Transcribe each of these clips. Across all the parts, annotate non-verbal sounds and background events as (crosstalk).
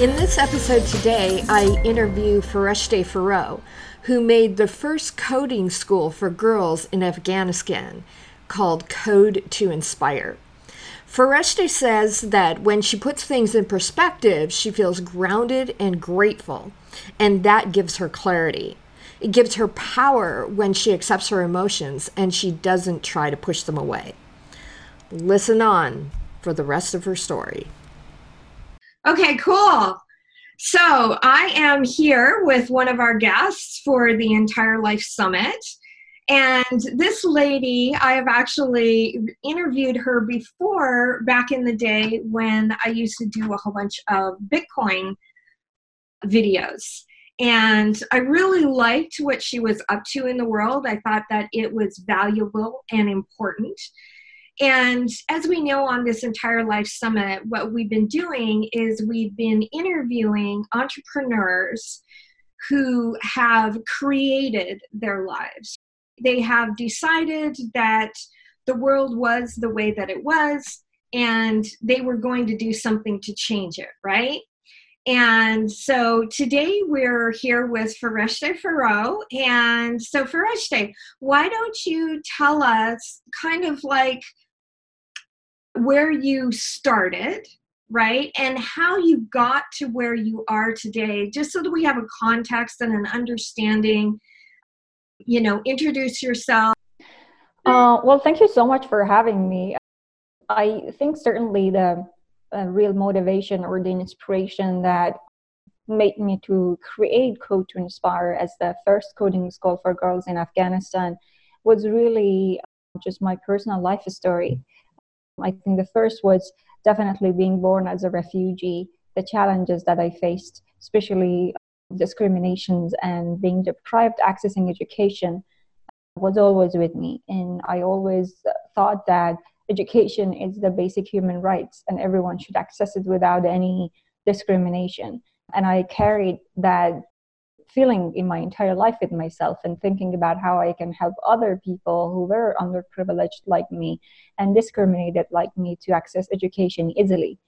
In this episode today, I interview Fereshteh Forough, who made the first coding school for girls in Afghanistan called Code to Inspire. Fereshteh says that when she puts things in perspective, she feels grounded and grateful, and that gives her clarity. It gives her power when she accepts her emotions and she doesn't try to push them away. Listen on for the rest of her story. Okay, cool. So I am here with one of our guests for the Entire Life Summit. And this lady, I have actually interviewed her before back in the day when I used to do a whole bunch of Bitcoin videos. And I really liked what she was up to in the world. I thought that it was valuable and important. And as we know on this entire Life Summit, what we've been doing is we've been interviewing entrepreneurs who have created their lives. They have decided that the world was the way that it was, and they were going to do something to change it, right? And so today we're here with Fereshteh Forough. And so, Fereshteh, why don't you tell us kind of like where you started, right? And how you got to where you are today, just so that we have a context and an understanding. You know, introduce yourself. Uh, well, thank you so much for having me. I think certainly the uh, real motivation or the inspiration that made me to create Code to Inspire as the first coding school for girls in Afghanistan was really just my personal life story. I think the first was definitely being born as a refugee, the challenges that I faced, especially discriminations and being deprived accessing education was always with me. And I always thought that education is the basic human rights and everyone should access it without any discrimination. And I carried that feeling in my entire life with myself and thinking about how I can help other people who were underprivileged like me and discriminated like me to access education easily.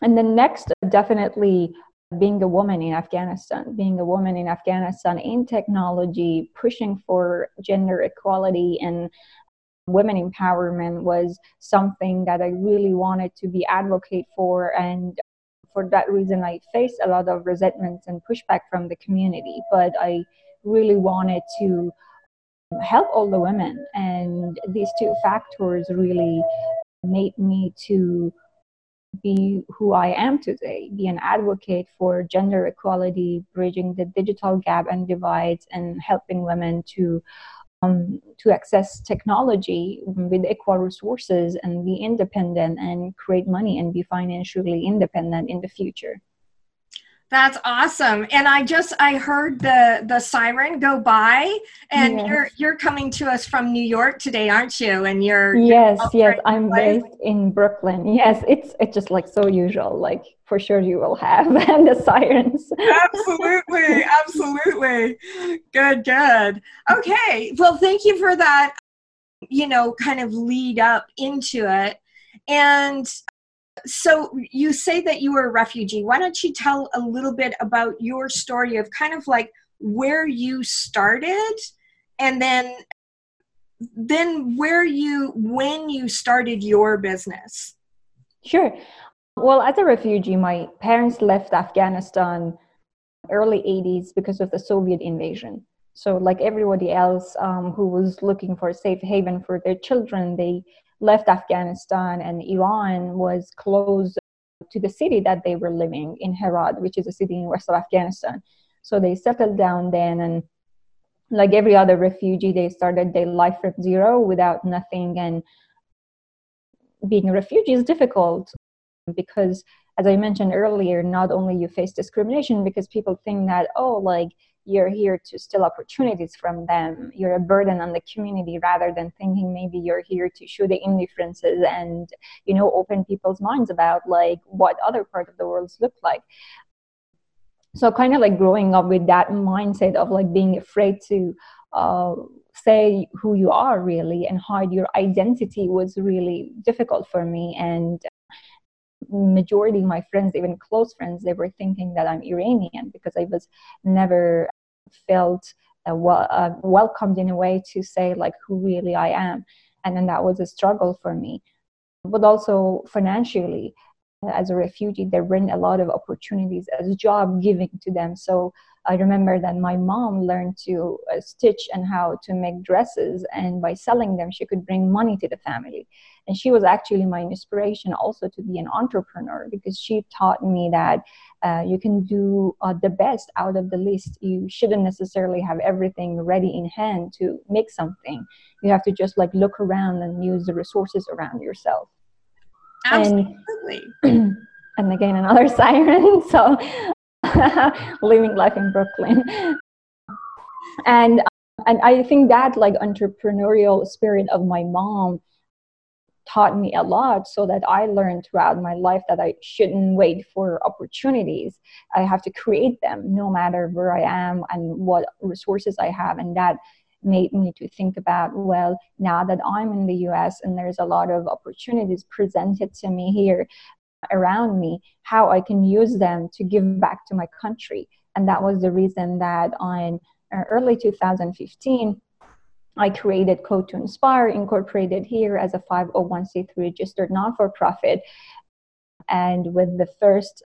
And then next, definitely being a woman in Afghanistan, being a woman in Afghanistan in technology, pushing for gender equality and women empowerment was something that I really wanted to be advocate for and for that reason, I faced a lot of resentment and pushback from the community. But I really wanted to help all the women, and these two factors really made me to be who I am today, be an advocate for gender equality, bridging the digital gap and divides, and helping women to um, to access technology with equal resources and be independent and create money and be financially independent in the future. That's awesome. And I just I heard the the siren go by and yes. you're you're coming to us from New York today, aren't you? And you're Yes, yes, I'm based in Brooklyn. Yes, it's it's just like so usual. Like for sure you will have and (laughs) the sirens. absolutely, absolutely. Good, good. Okay. Well, thank you for that you know, kind of lead up into it. And so you say that you were a refugee. Why don't you tell a little bit about your story of kind of like where you started and then then where you when you started your business? Sure. Well, as a refugee, my parents left Afghanistan early 80s because of the Soviet invasion. So, like everybody else um, who was looking for a safe haven for their children, they left Afghanistan and Iran was close to the city that they were living in Herat, which is a city in west of Afghanistan. So they settled down then and like every other refugee, they started their life from zero without nothing. And being a refugee is difficult because, as I mentioned earlier, not only you face discrimination because people think that, oh, like you're here to steal opportunities from them. You're a burden on the community rather than thinking maybe you're here to show the indifferences and you know open people's minds about like what other part of the world look like. So kind of like growing up with that mindset of like being afraid to uh, say who you are really and hide your identity was really difficult for me. And majority of my friends, even close friends, they were thinking that I'm Iranian because I was never felt uh, well, uh, welcomed in a way to say like who really I am. And then that was a struggle for me. But also financially, as a refugee, there weren't a lot of opportunities as job giving to them. So I remember that my mom learned to uh, stitch and how to make dresses, and by selling them, she could bring money to the family. And she was actually my inspiration also to be an entrepreneur because she taught me that uh, you can do uh, the best out of the list. You shouldn't necessarily have everything ready in hand to make something. You have to just like look around and use the resources around yourself. Absolutely. And, (clears throat) and again, another (laughs) siren. So, (laughs) living life in Brooklyn. And and I think that like entrepreneurial spirit of my mom taught me a lot so that I learned throughout my life that I shouldn't wait for opportunities. I have to create them no matter where I am and what resources I have. And that made me to think about well now that i'm in the us and there's a lot of opportunities presented to me here around me how i can use them to give back to my country and that was the reason that on uh, early 2015 I created Code to Inspire, incorporated here as a 501c3 registered non for profit. And with the first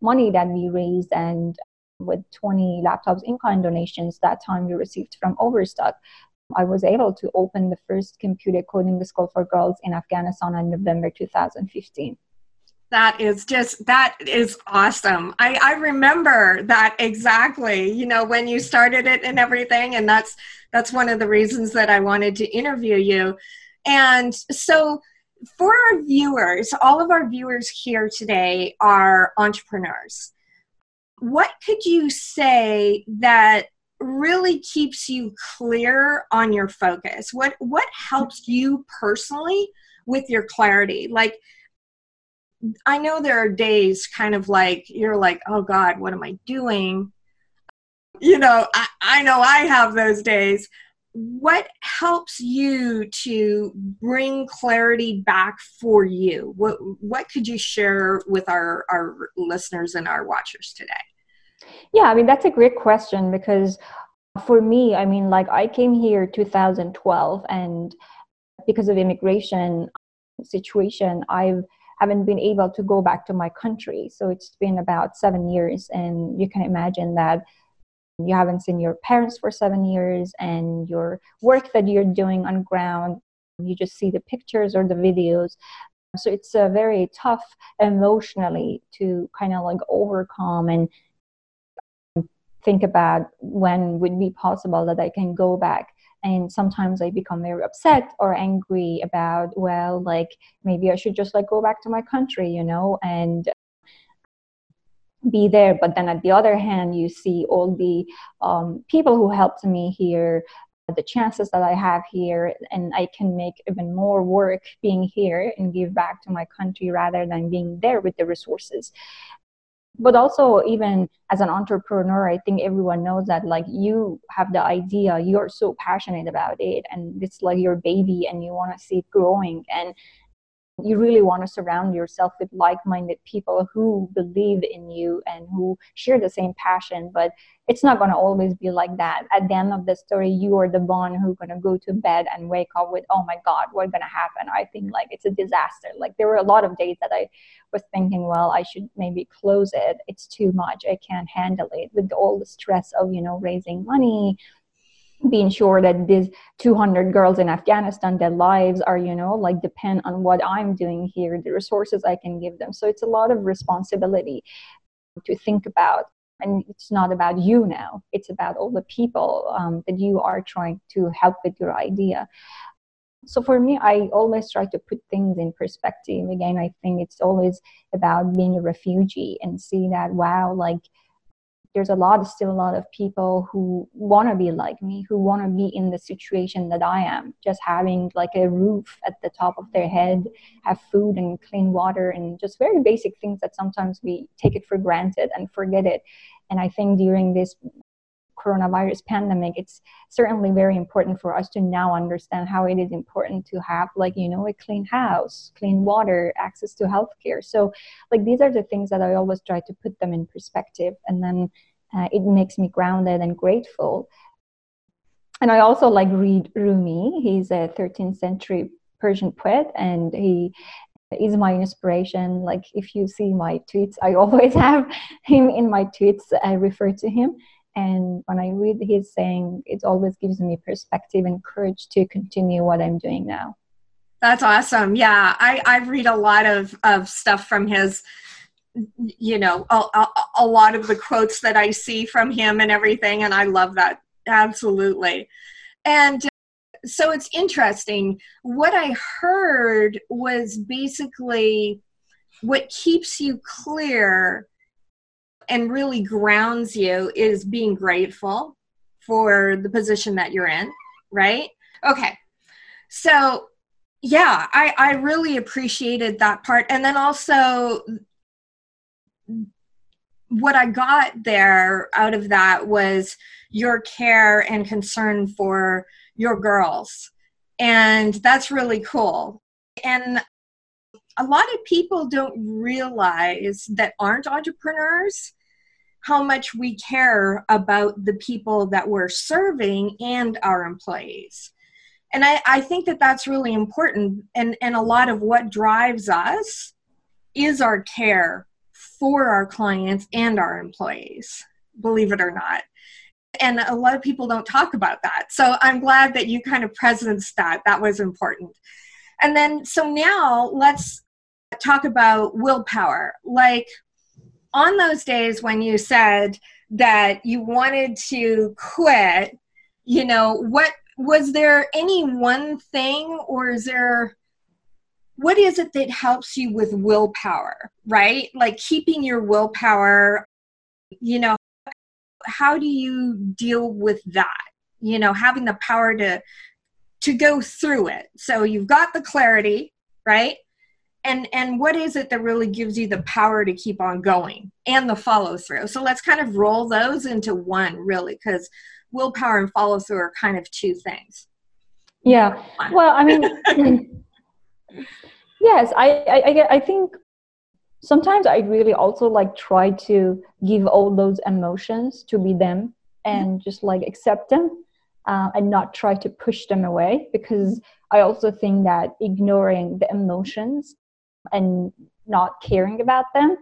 money that we raised and with 20 laptops in kind donations that time we received from Overstock. I was able to open the first computer coding school for girls in Afghanistan in November 2015 that is just that is awesome. I, I remember that exactly you know when you started it and everything and that's that's one of the reasons that i wanted to interview you. And so for our viewers all of our viewers here today are entrepreneurs. What could you say that really keeps you clear on your focus? What what helps you personally with your clarity? Like i know there are days kind of like you're like oh god what am i doing? You know i, I know i have those days. What helps you to bring clarity back for you? What what could you share with our our listeners and our watchers today? Yeah i mean that's a great question because for me i mean like i came here 2012 and because of immigration situation i've haven't been able to go back to my country. So it's been about seven years and you can imagine that you haven't seen your parents for seven years and your work that you're doing on ground you just see the pictures or the videos. So it's uh, very tough emotionally to kind of like overcome and think about when would be possible that i can go back and sometimes i become very upset or angry about well like maybe i should just like go back to my country you know and be there. But then at the other hand you see all the um, people who helped me here the chances that i have here and i can make even more work being here and give back to my country rather than being there with the resources but also even as an entrepreneur i think everyone knows that like you have the idea you're so passionate about it and it's like your baby and you want to see it growing and you really want to surround yourself with like-minded people who believe in you and who share the same passion but it's not going to always be like that. At the end of the story you are the one who's going to go to bed and wake up with oh my god what's going to happen? I think like it's a disaster. Like there were a lot of days that i was thinking well i should maybe close it. It's too much. I can't handle it. With all the stress of you know raising money being sure that these 200 girls in afghanistan their lives are you know like depend on what i'm doing here the resources i can give them. So it's a lot of responsibility to think about. And it's not about you now. It's about all the people um, that you are trying to help with your idea. So for me i always try to put things in perspective. Again i think it's always about being a refugee and see that wow like there's a lot still a lot of people who want to be like me who want to be in the situation that i am. Just having like a roof at the top of their head have food and clean water and just very basic things that sometimes we take it for granted and forget it. And i think during this coronavirus pandemic it's certainly very important for us to now understand how it is important to have like you know a clean house clean water access to healthcare so like these are the things that i always try to put them in perspective and then uh, it makes me grounded and grateful and i also like read rumi he's a 13th century persian poet and he is my inspiration. Like if you see my tweets, I (laughs) always have him in my tweets. I refer to him. And when I read his saying, it always gives me perspective and courage to continue what I'm doing now. That's awesome. Yeah, I, I read a lot of, of stuff from his, you know, a, a, a lot of the quotes that I see from him and everything. And I love that. Absolutely. And so it's interesting. What I heard was basically what keeps you clear and really grounds you is being grateful for the position that you're in, right? Okay. So, yeah, I, I really appreciated that part. And then also, what I got there out of that was your care and concern for your girls. And that's really cool. And a lot of people don't realize that aren't entrepreneurs how much we care about the people that we're serving and our employees. And I, I think that that's really important. And, and a lot of what drives us is our care for our clients and our employees, believe it or not. And a lot of people don't talk about that. So i'm glad that you kind of presenced that. That was important. And then so now let's talk about willpower. Like on those days when you said that you wanted to quit you know what was there any one thing or is there what is it that helps you with willpower right? Like keeping your willpower you know how do you deal with that? You know having the power to to go through it. So you've got the clarity right and and what is it that really gives you the power to keep on going and the follow through so let's kind of roll those into one really because willpower and follow through are kind of two things. Yeah. Well (laughs) i mean yes I, I i think sometimes i really also like try to give all those emotions to be them and just like accept them uh, and not try to push them away because i also think that ignoring the emotions and not caring about them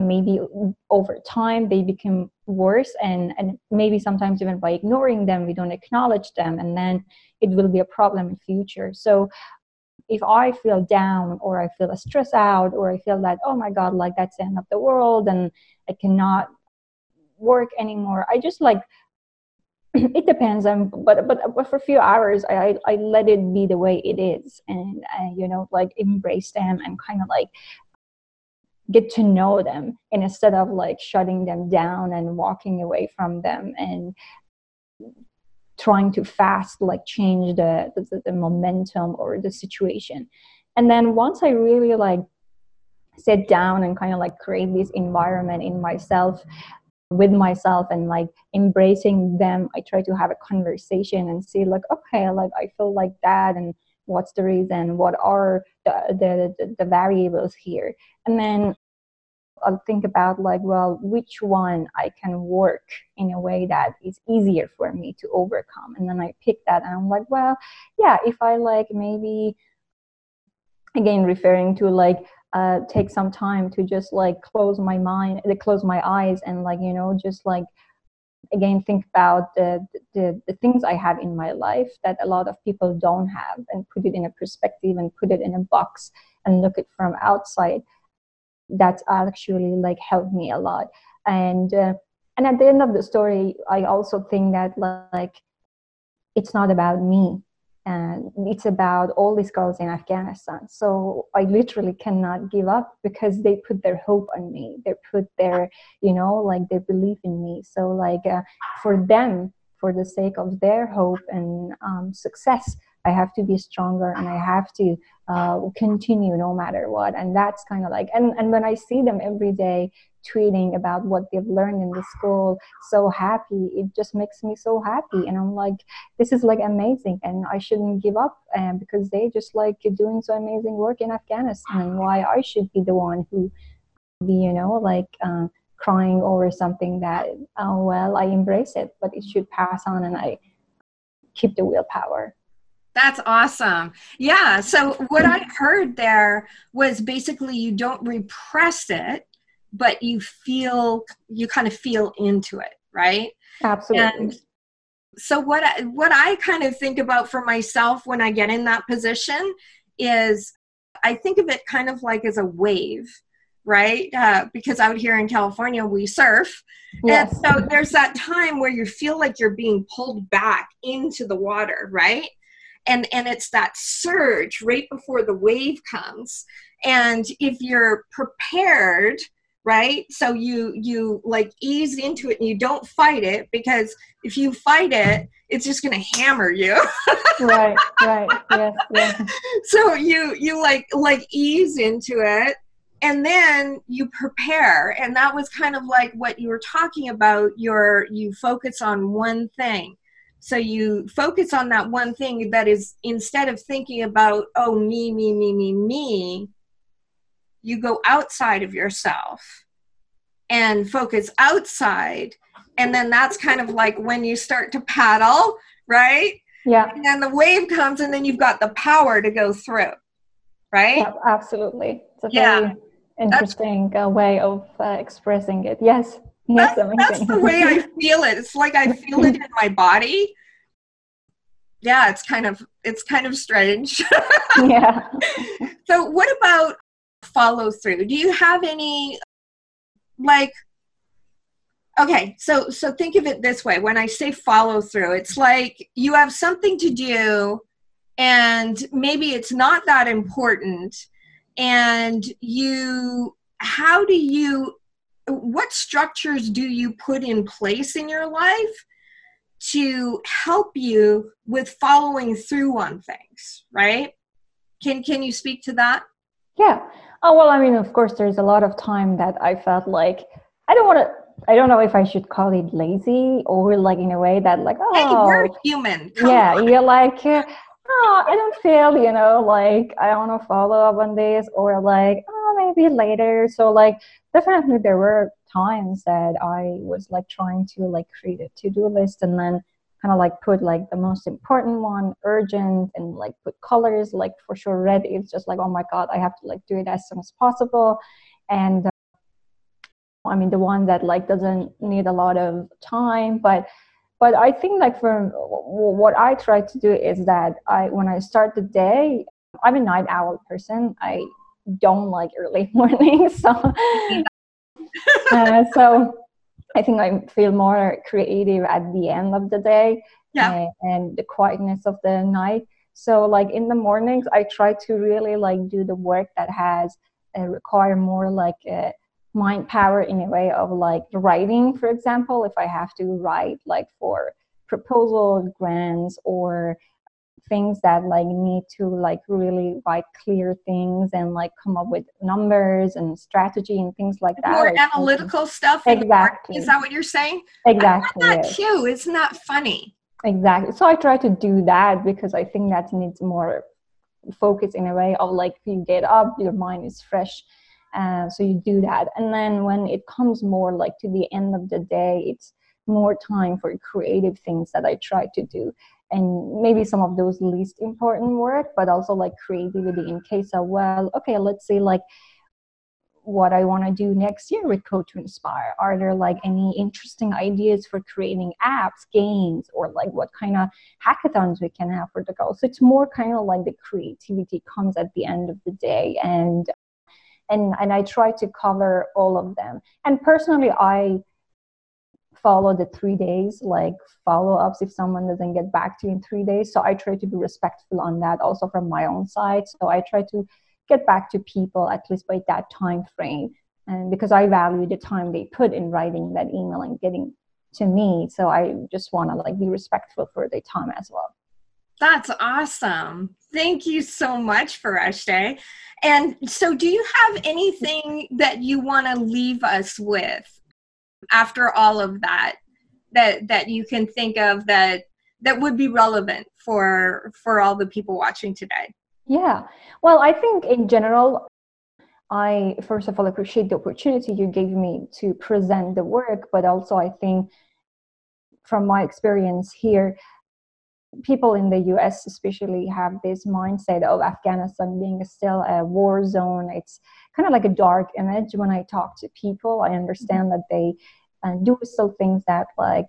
maybe over time they become worse and and maybe sometimes even by ignoring them we don't acknowledge them and then it will be a problem in future. So if I feel down or I feel stressed out or I feel that, oh my God, like that's the end of the world and I cannot work anymore, I just like, (clears throat) it depends on, but, but, but for a few hours, I, I, I let it be the way it is. And, I, you know, like embrace them and kind of like get to know them and instead of like shutting them down and walking away from them and trying to fast like change the, the, the momentum or the situation. And then once i really like sit down and kind of like create this environment in myself with myself and like embracing them i try to have a conversation and see like okay like i feel like that and what's the reason what are the the, the, variables here and then I'll think about like, well, which one I can work in a way that is easier for me to overcome. And then I pick that and I'm like, well, yeah, if I like maybe again referring to like uh, take some time to just like close my mind, uh, close my eyes and like, you know, just like again think about the, the, the things I have in my life that a lot of people don't have and put it in a perspective and put it in a box and look it from outside. That's actually like helped me a lot. And uh, and at the end of the story i also think that like it's not about me and it's about all these girls in afghanistan. So i literally cannot give up because they put their hope on me. They put their you know like their belief in me. So like uh, for them for the sake of their hope and um, success I have to be stronger and I have to uh, continue no matter what. And that's kind of like, and, and when I see them every day tweeting about what they've learned in the school, so happy, it just makes me so happy. And I'm like, this is like amazing. And I shouldn't give up um, because they just like doing so amazing work in Afghanistan. Why I should be the one who be, you know, like, uh, crying over something that oh well i embrace it but it should pass on and i keep the willpower that's awesome. Yeah. So, what I heard there was basically you don't repress it, but you feel, you kind of feel into it, right? Absolutely. And so, what I, what I kind of think about for myself when I get in that position is I think of it kind of like as a wave right? Uh, because out here in California, we surf. Yes. And so there's that time where you feel like you're being pulled back into the water, right? And, and it's that surge right before the wave comes. And if you're prepared, right so you you like ease into it and you don't fight it because if you fight it it's just going to hammer you. (laughs) Right right. Yes, yes. So you you like like ease into it and then you prepare. And that was kind of like what you were talking about your you focus on one thing so you focus on that one thing that is instead of thinking about oh me me me me me you go outside of yourself and focus outside. And then that's kind of like when you start to paddle right? Yeah. And then the wave comes and then you've got the power to go through right? Yeah, absolutely. It's a yeah. very interesting uh, way of uh, expressing it. Yes, that's, that's the way I feel it. It's like I feel it in my body. Yeah, it's kind of it's kind of strange. (laughs) yeah. So, what about follow through? Do you have any like? Okay, so so think of it this way. When I say follow through, it's like you have something to do, and maybe it's not that important and you how do you what structures do you put in place in your life to help you with following through on things right can can you speak to that yeah oh well i mean of course there's a lot of time that i felt like i don't want to I don't know if I should call it lazy or like in a way that like oh hey, we're human. Come yeah, on. you're like oh, I don't feel, you know, like I want to follow up on this or like, oh, maybe later. So like definitely there were times that I was like trying to like create a to-do list and then kind of like put like the most important one urgent and like put colors like for sure red is just like oh my god i have to like do it as soon as possible. And uh, i mean the one that like doesn't need a lot of time but but i think like for what i try to do is that i when i start the day i'm a night owl person. I don't like early (laughs) mornings so (laughs) uh, so i think i feel more creative at the end of the day yeah. and, and the quietness of the night so like in the mornings i try to really like do the work that has uh, require more like uh, mind power in a way of like writing for example if i have to write like for proposal grants or things that like need to like really like clear things and like come up with numbers and strategy and things like that more like, analytical stuff exactly. is that what you're saying? Exactly. not cute it's not funny. Exactly. So i try to do that because i think that needs more focus in a way of like you get up your mind is fresh uh, so you do that. And then when it comes more like to the end of the day it's more time for creative things that i try to do and maybe some of those least important work but also like creativity in case of well okay let's see like what I want to do next year with Code to Inspire. Are there like any interesting ideas for creating apps, games, or like what kind of hackathons we can have for the goal So it's more kind of like the creativity comes at the end of the day, and and and I try to cover all of them. And personally, I follow the three days like follow ups if someone doesn't get back to you in three days. So I try to be respectful on that also from my own side. So I try to get back to people at least by that time frame. And because I value the time they put in writing that email and getting to me. So I just want to like be respectful for their time as well. That's awesome. Thank you so much, for Fereshteh. And so, do you have anything that you want to leave us with after all of that that that you can think of that that would be relevant for for all the people watching today? Yeah. Well, I think in general, I first of all appreciate the opportunity you gave me to present the work, but also I think from my experience here, people in the US especially have this mindset of Afghanistan being still a war zone. It's kind of like a dark image when I talk to people. I understand that they uh, do still things that like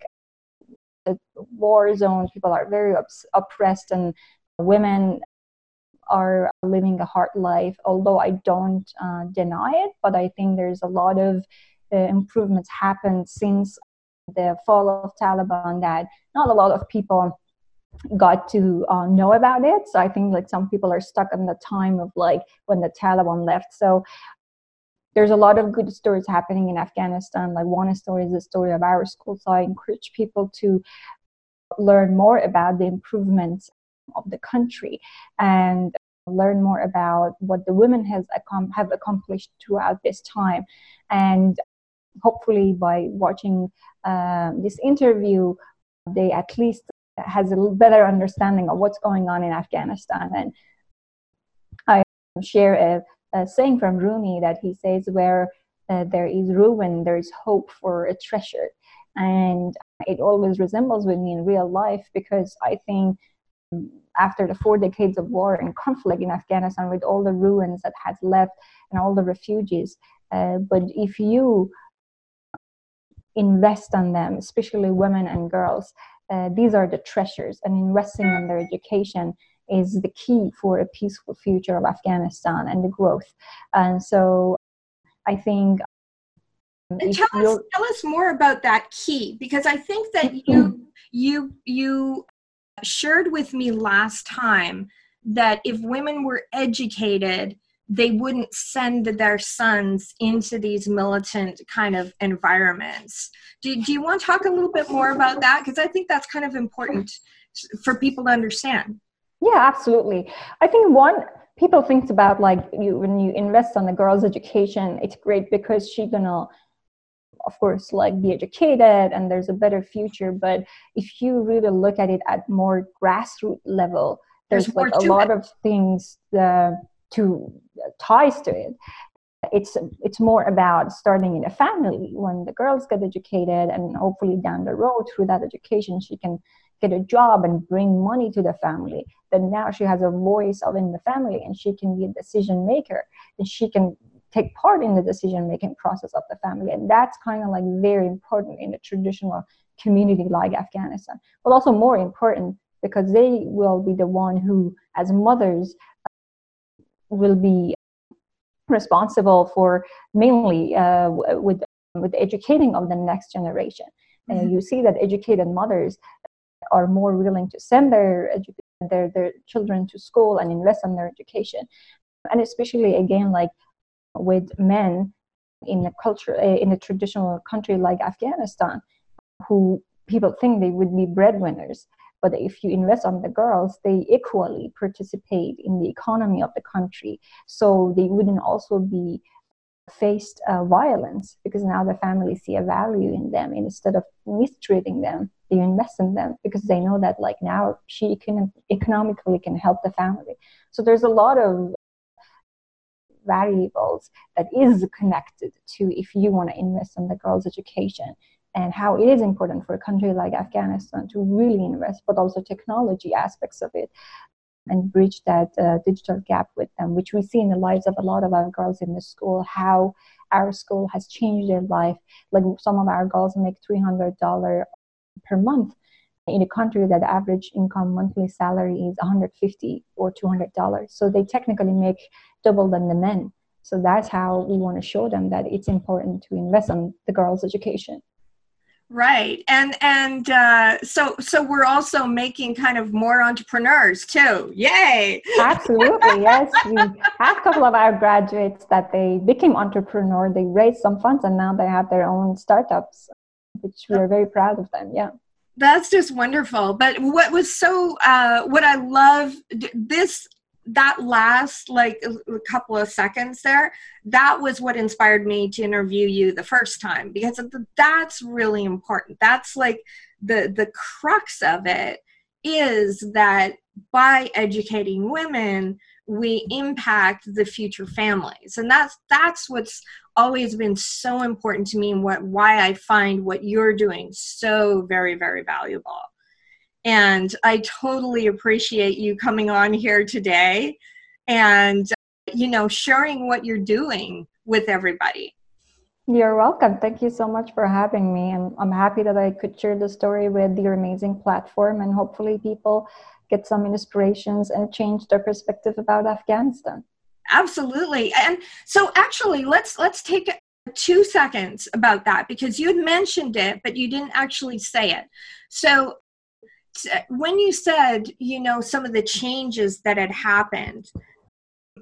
the war zone people are very oppressed and women are living a hard life although i don't uh, deny it but i think there's a lot of uh, improvements happened since the fall of taliban that not a lot of people got to uh, know about it. So I think like some people are stuck in the time of like when the Taliban left. So there's a lot of good stories happening in Afghanistan. Like one story is the story of our school. So I encourage people to learn more about the improvements of the country and learn more about what the women has have accomplished throughout this time and hopefully by watching uh, this interview they at least has a better understanding of what's going on in Afghanistan. And I share a, a saying from Rumi that he says, where uh, there is ruin, there is hope for a treasure. And it always resembles with me in real life because I think after the four decades of war and conflict in Afghanistan, with all the ruins that has left and all the refugees, uh, but if you invest on them, especially women and girls, uh, these are the treasures, and investing in their education is the key for a peaceful future of Afghanistan and the growth. And so I think. Um, tell us, tell us more about that key because I think that you you you shared with me last time that if women were educated they wouldn't send their sons into these militant kind of environments. Do, do you want to talk a little bit more about that? Because I think that's kind of important for people to understand. Yeah, absolutely. I think one people think about like you when you invest on the girl's education, it's great because she's gonna of course like be educated and there's a better future but if you really look at it at more grassroots level there's, there's like a lot it. of things that to uh, ties to it. It's it's more about starting in a family when the girls get educated and hopefully down the road through that education she can get a job and bring money to the family. Then now she has a voice in the family and she can be a decision maker. And she can take part in the decision making process of the family. And that's kind of like very important in a traditional community like afghanistan. But also more important because they will be the one who as mothers will be responsible for mainly uh, with with educating of the next generation. Mm-hmm. And you see that educated mothers are more willing to send their their their children to school and invest in their education, and especially again like with men in a culture in a traditional country like Afghanistan, who people think they would be breadwinners but if you invest on the girls, they equally participate in the economy of the country. So they wouldn't also be faced uh, violence because now the families see a value in them. Instead of mistreating them they invest in them because they know that like now she can economically can help the family. So there's a lot of variables that is connected to if you want to invest in the girls education and how it is important for a country like Afghanistan to really invest, but also technology aspects of it and bridge that uh, digital gap with them, which we see in the lives of a lot of our girls in the school, how our school has changed their life. Like some of our girls make $300 per month in a country that the average income monthly salary is 150 or $200. So they technically make double than the men. So that's how we want to show them that it's important to invest in the girls' education right. And and uh, so so we're also making kind of more entrepreneurs too. Yay. Absolutely. Yes. We have a couple of our graduates that they became entrepreneur. They raised some funds and now they have their own startups which we are very proud of them. Yeah. That's just wonderful. But what was so, uh, what I love, this, that last like a couple of seconds there, that was what inspired me to interview you the first time because that's really important. That's like the the crux of it is that by educating women we impact the future families and that's that's what's always been so important to me and what why I find what you're doing so very very valuable. And I totally appreciate you coming on here today and you know sharing what you're doing with everybody. You're welcome. Thank you so much for having me. And I'm happy that I could share the story with your amazing platform and hopefully people get some inspirations and change their perspective about Afghanistan absolutely and so actually let's let's take two seconds about that because you had mentioned it but you didn't actually say it so when you said you know some of the changes that had happened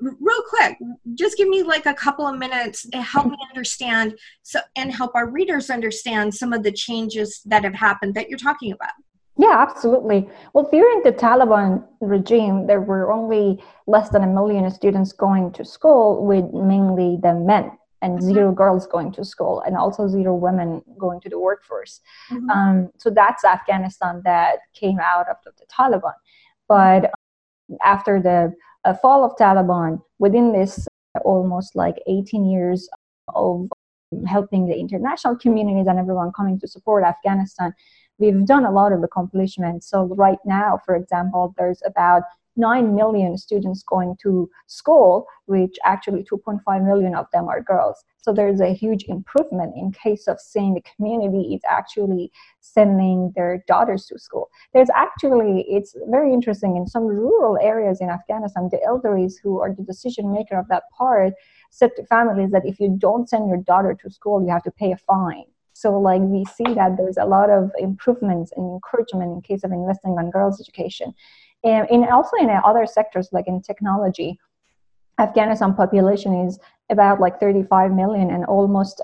real quick just give me like a couple of minutes to help me understand so and help our readers understand some of the changes that have happened that you're talking about yeah, absolutely. Well, during the Taliban regime, there were only less than a million students going to school, with mainly the men and mm-hmm. zero girls going to school, and also zero women going to the workforce. Mm-hmm. Um, so that's Afghanistan that came out of the Taliban. But after the uh, fall of Taliban, within this uh, almost like 18 years of helping the international communities and everyone coming to support Afghanistan, we've done a lot of accomplishments. So right now, for example, there's about 9 million students going to school, which actually 2.5 million of them are girls. So there's a huge improvement in case of seeing the community is actually sending their daughters to school. There's actually, it's very interesting, in some rural areas in Afghanistan, the elderlies who are the decision maker of that part said to families that if you don't send your daughter to school, you have to pay a fine. So like we see that there's a lot of improvements and encouragement in case of investing on girls' education. And also in other sectors like in technology, Afghanistan population is about like 35 million and almost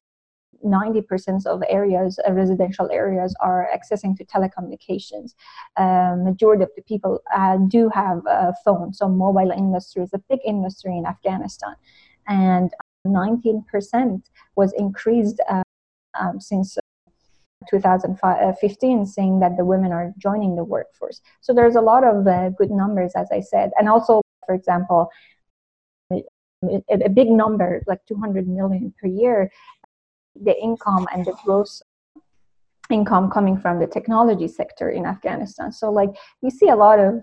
90% of areas, uh, residential areas, are accessing to telecommunications. Um, majority of the people uh, do have a phone, so mobile industry is a big industry in Afghanistan, and 19% was increased uh, um, since 2015 saying that the women are joining the workforce. So there's a lot of uh, good numbers, as I said. And also, for example, a, a, big number, like 200 million per year, the income and the gross income coming from the technology sector in Afghanistan. So, like, we see a lot of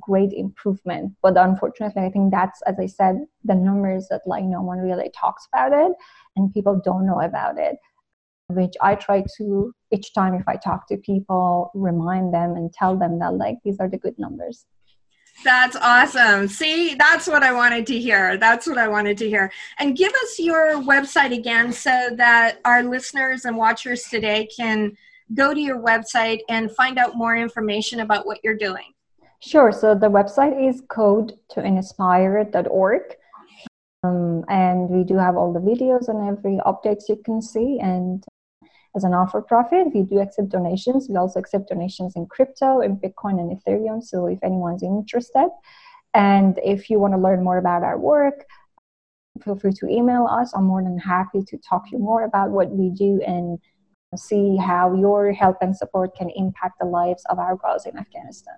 great improvement. But unfortunately, I think that's, as I said, the numbers that like no one really talks about it and people don't know about it, which I try to each time if I talk to people, remind them and tell them that like these are the good numbers. That's awesome. See, that's what I wanted to hear. That's what I wanted to hear. And give us your website again so that our listeners and watchers today can go to your website and find out more information about what you're doing. Sure. So the website is code to inspire.org. Um, and we do have all the videos and every updates you can see. And as an offer profit, we do accept donations. We also accept donations in crypto, in Bitcoin, and Ethereum. So if anyone's interested, and if you want to learn more about our work, feel free to email us. I'm more than happy to talk to you more about what we do and see how your help and support can impact the lives of our girls in Afghanistan.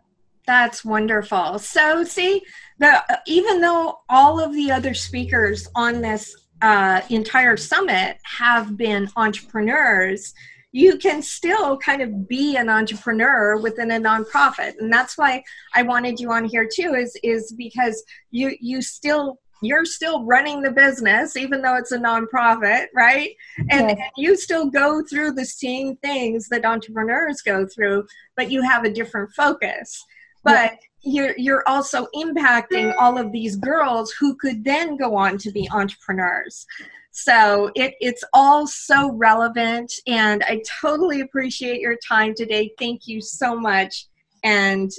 That's wonderful. So, see, the even though all of the other speakers on this uh, entire summit have been entrepreneurs, you can still kind of be an entrepreneur within a nonprofit, and that's why I wanted you on here too. Is is because you you still you're still running the business even though it's a nonprofit right and, yes. and, you still go through the same things that entrepreneurs go through but you have a different focus but you're you're also impacting all of these girls who could then go on to be entrepreneurs. So it, it's all so relevant and i totally appreciate your time today. Thank you so much. And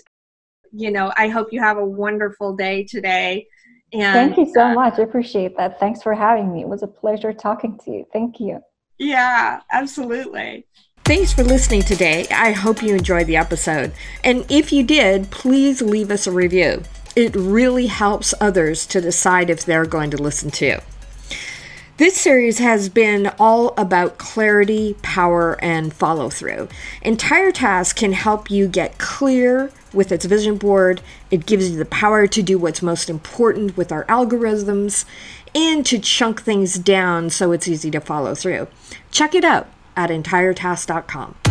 you know i hope you have a wonderful day today. And thank you so uh, much. I appreciate that. Thanks for having me. It was a pleasure talking to you. Thank you. Yeah absolutely Thanks for listening today. I hope you enjoyed the episode. And if you did, please leave us a review. It really helps others to decide if they're going to listen to. This series has been all about clarity, power, and follow through. Entire Task can help you get clear with its vision board. It gives you the power to do what's most important with our algorithms and to chunk things down so it's easy to follow through. Check it out at entiretask.com.